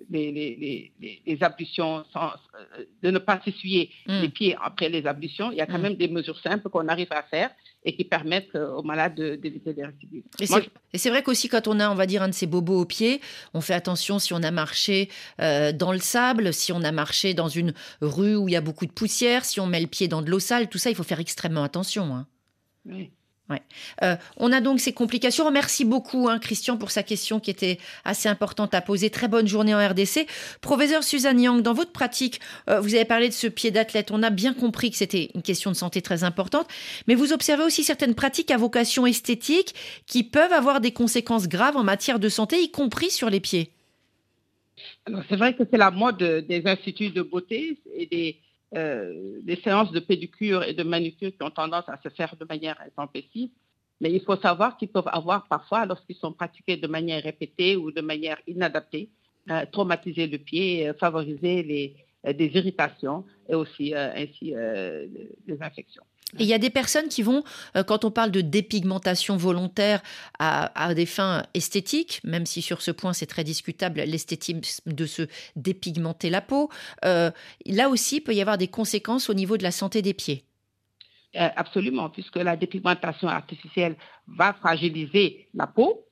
les, les, ablutions, sans, euh, de ne pas s'essuyer hmm. les pieds après les ablutions. Il y a quand hmm. même des mesures simples qu'on arrive à faire et qui permettent euh, aux malades d'éviter les récidives. Et c'est vrai qu'aussi quand on a, on va dire, un de ces bobos aux pieds, on fait attention si on a marché euh, dans le sable, si on a marché dans une rue où il y a beaucoup de poussière, si on met le pied dans de l'eau sale, tout ça, il faut faire extrêmement attention. Hein. Oui. Euh, on a donc ces complications. Merci beaucoup, hein, Christian, pour sa question qui était assez importante à poser. Très bonne journée en RDC. Professeur Suzanne Yang, dans votre pratique, euh, vous avez parlé de ce pied d'athlète. On a bien compris que c'était une question de santé très importante, mais vous observez aussi certaines pratiques à vocation esthétique qui peuvent avoir des conséquences graves en matière de santé, y compris sur les pieds. c'est vrai que c'est la mode des instituts de beauté et des euh, des séances de pédicure et de manucure qui ont tendance à se faire de manière intempestive. Mais il faut savoir qu'ils peuvent avoir parfois, lorsqu'ils sont pratiqués de manière répétée ou de manière inadaptée, euh, traumatiser le pied, euh, favoriser les, des irritations et aussi ainsi des infections. Il y a des personnes qui vont, euh, quand on parle de dépigmentation volontaire à, des fins esthétiques, même si sur ce point c'est très discutable, l'esthétisme de se dépigmenter la peau, euh, là aussi il peut y avoir des conséquences au niveau de la santé des pieds. Euh, absolument, puisque la dépigmentation artificielle va fragiliser la peau,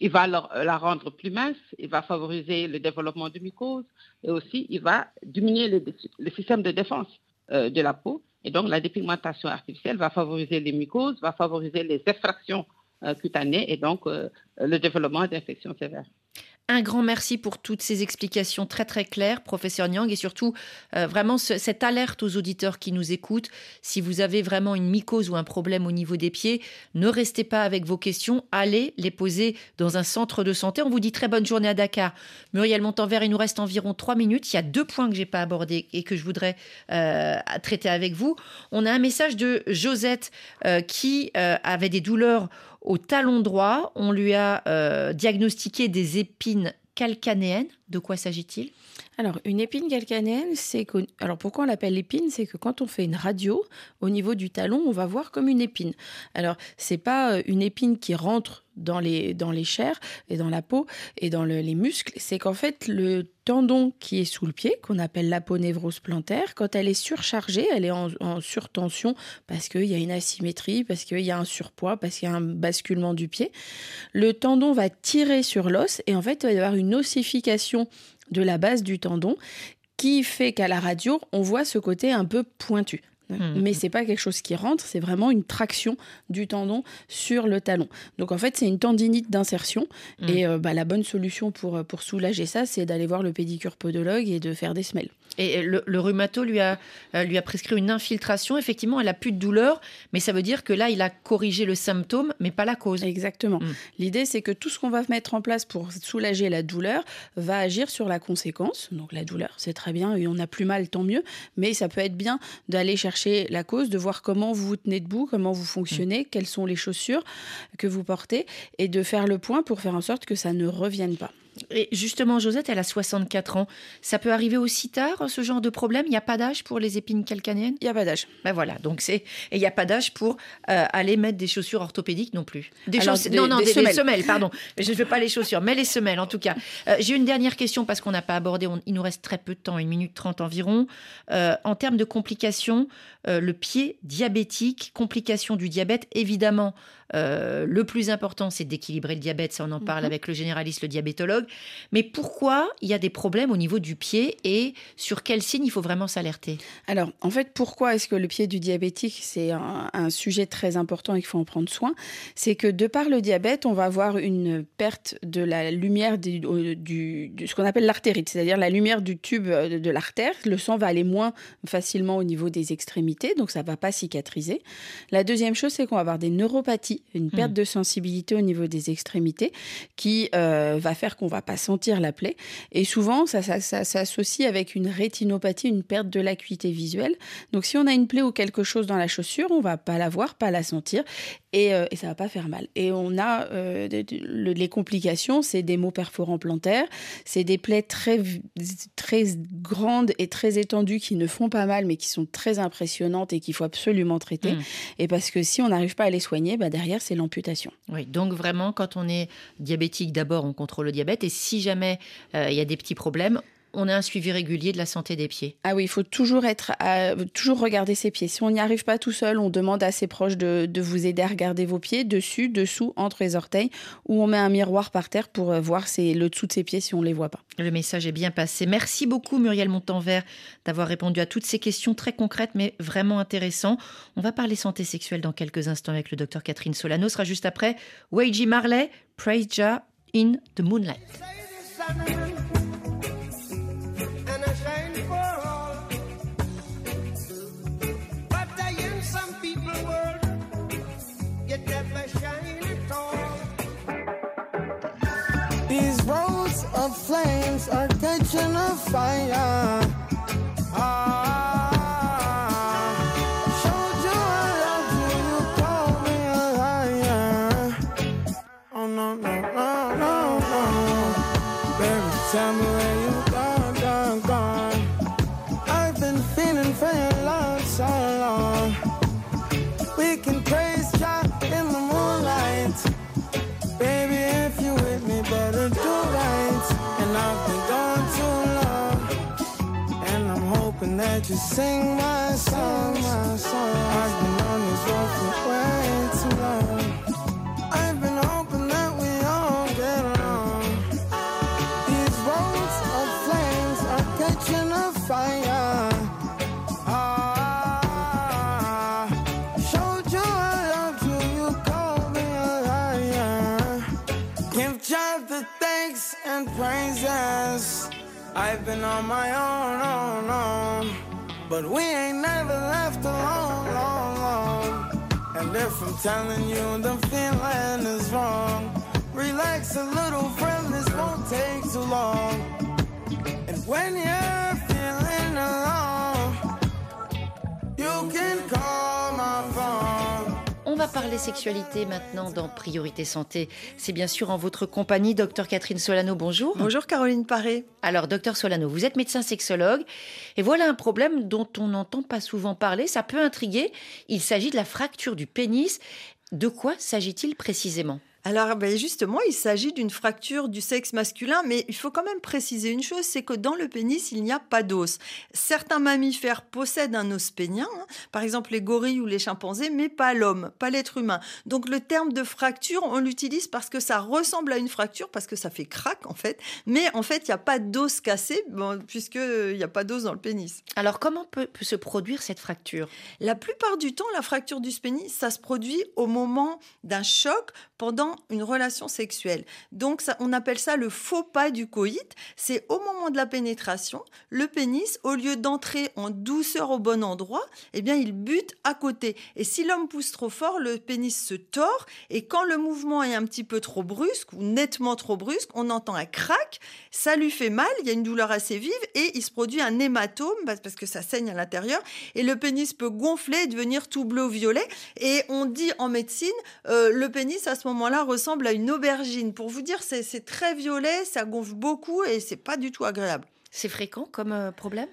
il va la rendre plus mince, il va favoriser le développement de mycoses et aussi il va diminuer le système de défense de la peau et donc, la dépigmentation artificielle va favoriser les mycoses, va favoriser les effractions euh, cutanées et donc euh, le développement d'infections sévères. Un grand merci pour toutes ces explications très très claires, professeur Nyang, et surtout euh, vraiment cette alerte aux auditeurs qui nous écoutent. Si vous avez vraiment une mycose ou un problème au niveau des pieds, ne restez pas avec vos questions, allez les poser dans un centre de santé. On vous dit très bonne journée à Dakar. Muriel Montanvert, il nous reste environ trois minutes. Il y a deux points que j'ai pas abordés et que je voudrais euh, traiter avec vous. On a un message de Josette euh, qui avait des douleurs au talon droit. On lui a euh, diagnostiqué des épines calcanéennes. De quoi s'agit-il? Alors, une épine calcanéenne, c'est que. Alors, pourquoi on l'appelle épine? C'est que quand on fait une radio, au niveau du talon, on va voir comme une épine. Alors, c'est pas euh, une épine qui rentre dans les, dans les chairs et dans la peau et dans les muscles. C'est qu'en fait, le tendon qui est sous le pied, qu'on appelle l'aponévrose plantaire, quand elle est surchargée, elle est en, en surtension parce qu'il y a une asymétrie, parce qu'il y a un surpoids, parce qu'il y a un basculement du pied, le tendon va tirer sur l'os et en fait, il va y avoir une ossification de la base du tendon qui fait qu'à la radio, on voit ce côté un peu pointu. Mmh. Mais c'est pas quelque chose qui rentre, c'est vraiment une traction du tendon sur le talon. Donc en fait, c'est une tendinite d'insertion. Mmh. Et euh, bah, la bonne solution pour, pour soulager ça, c'est d'aller voir le pédicure podologue et de faire des semelles. Et le, le rhumato lui a, euh, lui a prescrit une infiltration. Effectivement, elle a plus de douleur, mais ça veut dire que là, il a corrigé le symptôme, mais pas la cause. Exactement. Mmh. L'idée, c'est que tout ce qu'on va mettre en place pour soulager la douleur va agir sur la conséquence. Donc la douleur, c'est très bien, et on a plus mal, tant mieux. Mais ça peut être bien d'aller chercher la cause, de voir comment vous vous tenez debout, comment vous fonctionnez, mm. quelles sont les chaussures que vous portez, et de faire le point pour faire en sorte que ça ne revienne pas. Et justement, Josette, elle a 64 ans. Ça peut arriver aussi tard, ce genre de problème? Il n'y a pas d'âge pour les épines calcanéennes? Il n'y a pas d'âge. Ben voilà, donc c'est... Et il n'y a pas d'âge pour euh, aller mettre des chaussures orthopédiques non plus. Des chaussures... Non, non, des, semelles. pardon. Je ne veux pas les chaussures, mais les semelles en tout cas. Euh, j'ai une dernière question parce qu'on n'a pas abordé, il nous reste très peu de temps, une minute trente environ. Euh, en termes de complications, le pied diabétique, complications du diabète, évidemment, le plus important, c'est d'équilibrer le diabète. Ça, on en parle mhm. avec le généraliste, le diabétologue. Mais pourquoi il y a des problèmes au niveau du pied et sur quels signes il faut vraiment s'alerter? Alors, en fait, pourquoi est-ce que le pied du diabétique, c'est un, sujet très important et qu'il faut en prendre soin? C'est que de par le diabète, on va avoir une perte de la lumière du, ce qu'on appelle l'artérite, c'est-à-dire la lumière du tube de, de l'artère. Le sang va aller moins facilement au niveau des extrémités, donc ça ne va pas cicatriser. La deuxième chose, c'est qu'on va avoir des neuropathies, une perte hmm. de sensibilité au niveau des extrémités qui euh, va faire qu'on va pas sentir la plaie. Et souvent, ça, s'associe avec une rétinopathie, une perte de l'acuité visuelle. Donc, si on a une plaie ou quelque chose dans la chaussure, on va pas la voir, pas la sentir, et, euh, et ça va pas faire mal. Et on a euh, les complications, c'est des maux perforants plantaires, c'est des plaies très très grandes et très étendues qui ne font pas mal, mais qui sont très impressionnantes et qu'il faut absolument traiter. Hmm. Et parce que si on n'arrive pas à les soigner, bah derrière c'est l'amputation. Oui, donc vraiment quand on est diabétique, d'abord on contrôle le diabète, et si jamais euh, il y a des petits problèmes, on a un suivi régulier de la santé des pieds. Ah oui, il faut toujours être, toujours regarder ses pieds. Si on n'y arrive pas tout seul, on demande à ses proches de, vous aider à regarder vos pieds, dessus, dessous, entre les orteils, ou on met un miroir par terre pour euh, voir le dessous de ses pieds si on ne les voit pas. Le message est bien passé. Merci beaucoup Muriel Montanvert d'avoir répondu à toutes ces questions très concrètes mais vraiment intéressantes. On va parler santé sexuelle dans quelques instants avec le docteur Catherine Solano. Ce sera juste après Weiji Marley, Praise Jah in the Moonlight. Flames are catching a fire. Ah, you sing my song, my song. I've been on this road for way too long. I've been hoping that we all get along. These roads of flames are catching a fire. Ah, showed you I loved you, you called me a liar. Give God the thanks and praises. I've been on my own, own. But we ain't never left alone, long, long. And if I'm telling you the feeling is wrong, relax a little, friend, this won't take too long. And when you're feeling alone, you can call my phone. On va parler sexualité maintenant dans Priorité Santé. C'est bien sûr en votre compagnie, docteur Catherine Solano. Bonjour. Bonjour Caroline Paré. Alors, docteur Solano, vous êtes médecin sexologue et voilà un problème dont on n'entend pas souvent parler. Ça peut intriguer. Il s'agit de la fracture du pénis. De quoi s'agit-il précisément? Alors, ben justement, il s'agit d'une fracture du sexe masculin, mais il faut quand même préciser une chose, c'est que dans le pénis, il n'y a pas d'os. Certains mammifères possèdent un os pénien, hein, par exemple les gorilles ou les chimpanzés, mais pas l'homme, pas l'être humain. Donc le terme de fracture, on l'utilise parce que ça ressemble à une fracture, parce que ça fait crack en fait, mais en fait, il n'y a pas d'os cassé, bon, puisqu'il n'y a pas d'os dans le pénis. Alors comment peut, peut se produire cette fracture? La plupart du temps, la fracture du pénis, ça se produit au moment d'un choc pendant une relation sexuelle. Donc on appelle ça le faux pas du coït. C'est au moment de la pénétration, le pénis, au lieu d'entrer en douceur au bon endroit, eh bien il bute à côté. Et si l'homme pousse trop fort, le pénis se tord. Et quand le mouvement est un petit peu trop brusque ou nettement trop brusque, on entend un crack. Ça lui fait mal. Il y a une douleur assez vive et il se produit un hématome parce que ça saigne à l'intérieur. Et le pénis peut gonfler devenir tout bleu-violet. Et on dit en médecine, euh, le pénis à ce moment-là ressemble à une aubergine. Pour vous dire, c'est très violet, ça gonfle beaucoup et c'est pas du tout agréable. C'est fréquent comme euh, problème?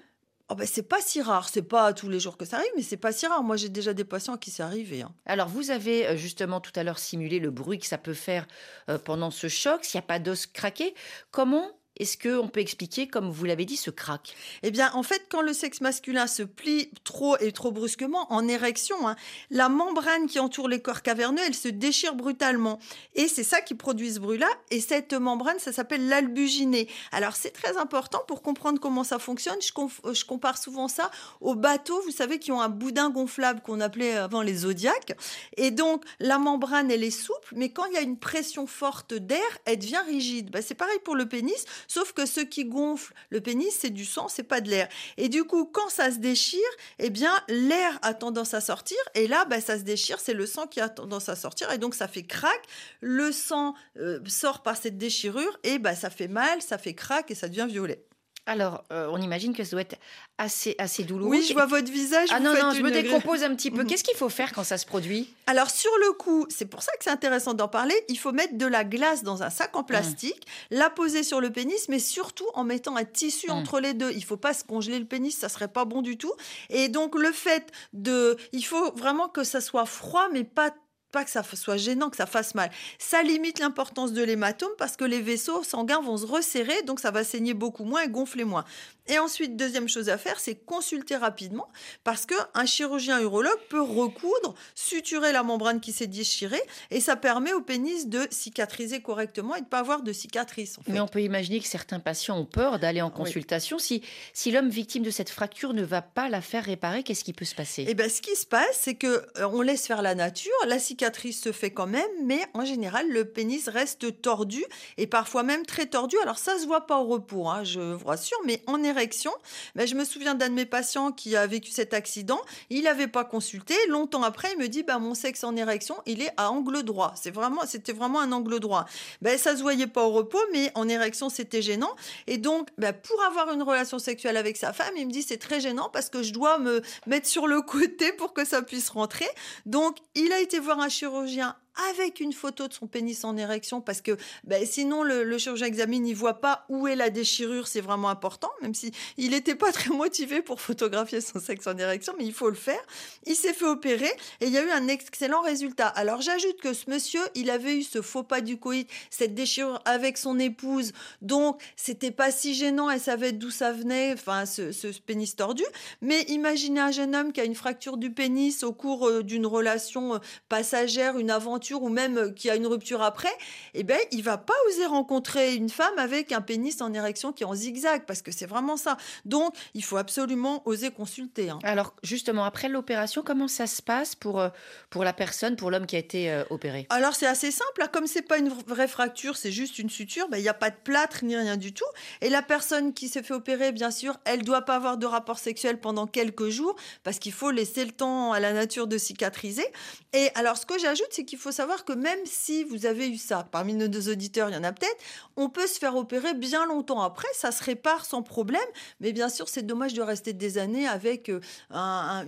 Oh ben c'est pas si rare, c'est pas tous les jours que ça arrive, mais c'est pas si rare. Moi, j'ai déjà des patients qui c'est arrivé. Hein. Alors, vous avez euh, justement tout à l'heure simulé le bruit que ça peut faire euh, pendant ce choc, s'il n'y a pas d'os craqué. Comment est-ce qu'on peut expliquer, comme vous l'avez dit, ce crack? Eh bien, en fait, quand le sexe masculin se plie trop et trop brusquement, en érection, hein, la membrane qui entoure les corps caverneux, elle se déchire brutalement. Et c'est ça qui produit ce bruit-là. Et cette membrane, ça s'appelle l'albuginée. Alors, c'est très important pour comprendre comment ça fonctionne. Je, je, compare souvent ça aux bateaux, vous savez, qui ont un boudin gonflable qu'on appelait avant les zodiacs. Et donc, la membrane, elle est souple, mais quand il y a une pression forte d'air, elle devient rigide. Ben, c'est pareil pour le pénis. Sauf que ce qui gonfle le pénis, c'est du sang, c'est pas de l'air. Et du coup, quand ça se déchire, eh bien, l'air a tendance à sortir. Et là, bah, ça se déchire, c'est le sang qui a tendance à sortir. Et donc, ça fait crack. Le sang euh, sort par cette déchirure et bah, ça fait mal, ça fait crack et ça devient violet. Alors, euh, on imagine que ça doit être assez, assez douloureux. Oui, je vois votre visage. Ah non, non, je me décompose un petit peu. Mhm. Qu'est-ce qu'il faut faire quand ça se produit? Alors, sur le coup, c'est pour ça que c'est intéressant d'en parler. Il faut mettre de la glace dans un sac en mmh. plastique, la poser sur le pénis, mais surtout en mettant un tissu mmh. entre les deux. Il ne faut pas se congeler le pénis, ça serait pas bon du tout. Et donc, le fait de. Il faut vraiment que ça soit froid, mais pas pas que ça soit gênant, que ça fasse mal. Ça limite l'importance de l'hématome parce que les vaisseaux sanguins vont se resserrer, donc ça va saigner beaucoup moins et gonfler moins. Et ensuite, deuxième chose à faire, c'est consulter rapidement parce qu'un chirurgien urologue peut recoudre, suturer la membrane qui s'est déchirée et ça permet au pénis de cicatriser correctement et de ne pas avoir de cicatrice. Mais on peut imaginer que certains patients ont peur d'aller en consultation. Si, si l'homme victime de cette fracture ne va pas la faire réparer, qu'est-ce qui peut se passer? Eh bien, ce qui se passe, c'est que euh, on laisse faire la nature, la cicatrice se fait quand même, mais en général, le pénis reste tordu et parfois même très tordu. Alors ça se voit pas au repos, hein, je vous rassure, mais en érection. Mais je me souviens d'un de mes patients qui a vécu cet accident. Il n'avait pas consulté. Longtemps après, il me dit bah, Mon sexe en érection, il est à angle droit. C'est vraiment, c'était vraiment un angle droit. Ben, ça se voyait pas au repos, mais en érection, c'était gênant. Et donc, ben, pour avoir une relation sexuelle avec sa femme, il me dit C'est très gênant parce que je dois me mettre sur le *laughs* côté pour que ça puisse rentrer. Donc, il a été voir un chirurgien avec une photo de son pénis en érection parce que ben, sinon le, chirurgien examine, il voit pas où est la déchirure, c'est vraiment important, même si il n'était pas *laughs* très motivé pour photographier son sexe en érection, mais il faut le faire. Il s'est fait opérer et il y a eu un excellent résultat. Alors j'ajoute que ce monsieur, il avait eu ce faux pas du coït, cette déchirure avec son épouse, donc c'était pas si gênant, elle savait d'où ça venait, enfin ce, pénis tordu. Mais imaginez un jeune homme qui a une fracture du pénis au cours euh, d'une relation euh, passagère, une aventure ou même euh, qui a une rupture après, eh ben, il va pas oser rencontrer une femme avec un pénis en érection qui est en zigzag, parce que c'est vraiment ça. Donc, il faut absolument oser consulter. Hein. Alors, justement, après l'opération, comment ça se passe pour, euh, pour la personne, pour l'homme qui a été euh, opéré? Alors, c'est assez simple. Là, comme c'est pas une vraie fracture, c'est juste une suture, ben, il n'y a pas de plâtre ni rien du tout. Et la personne qui s'est fait opérer, bien sûr, elle doit pas avoir de rapport sexuel pendant quelques jours, parce qu'il faut laisser le temps à la nature de cicatriser. Et alors, ce que j'ajoute, c'est qu'il faut savoir que même si vous avez eu ça, parmi nos deux auditeurs, il y en a peut-être, on peut se faire opérer bien longtemps après, ça se répare sans problème, mais bien sûr, c'est dommage de rester des années avec euh,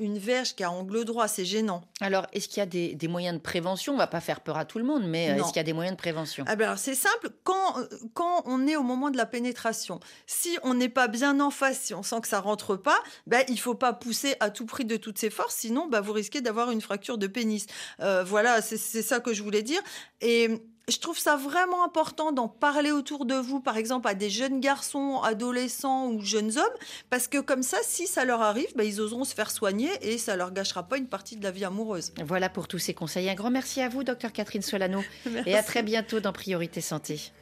une verge qui a angle droit, c'est gênant. Alors, est-ce qu'il y a des, moyens de prévention? On va pas faire peur à tout le monde, mais euh, est-ce qu'il y a des moyens de prévention? Ah ben C'est simple, quand, euh, quand on est au moment de la pénétration, si on n'est pas bien en face, si on sent que ça rentre pas, ben, il faut pas pousser à tout prix de toutes ses forces, sinon ben, vous risquez d'avoir une fracture de pénis. voilà, c'est ça que je voulais dire. Et je trouve ça vraiment important d'en parler autour de vous, par exemple à des jeunes garçons, adolescents ou jeunes hommes, parce que comme ça, si ça leur arrive, bah, ils oseront se faire soigner et ça leur gâchera pas une partie de la vie amoureuse. Voilà pour tous ces conseils. Un grand merci à vous, docteur Catherine Solano, *laughs* et à très bientôt dans Priorité Santé.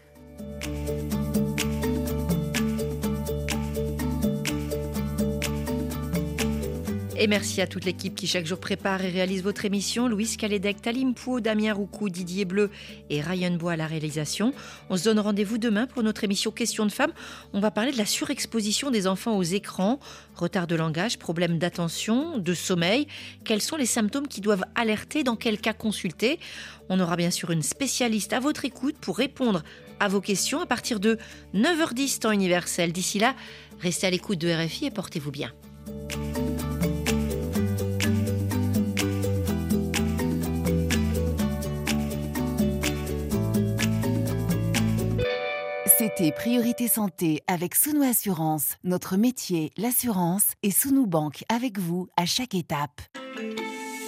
Et merci à toute l'équipe qui chaque jour prépare et réalise votre émission. Louise Calédec, Talim Pou, Damien Roucou, Didier Bleu et Ryan Bois à la réalisation. On se donne rendez-vous demain pour notre émission Questions de femmes. On va parler de la surexposition des enfants aux écrans, retard de langage, problème d'attention, de sommeil. Quels sont les symptômes qui doivent alerter? Dans quel cas consulter? On aura bien sûr une spécialiste à votre écoute pour répondre à vos questions à partir de 9h10 temps universel. D'ici là, restez à l'écoute de RFI et portez-vous bien. Priorité Santé avec Sounou Assurance. Notre métier, l'assurance, et Sounou Banque avec vous à chaque étape.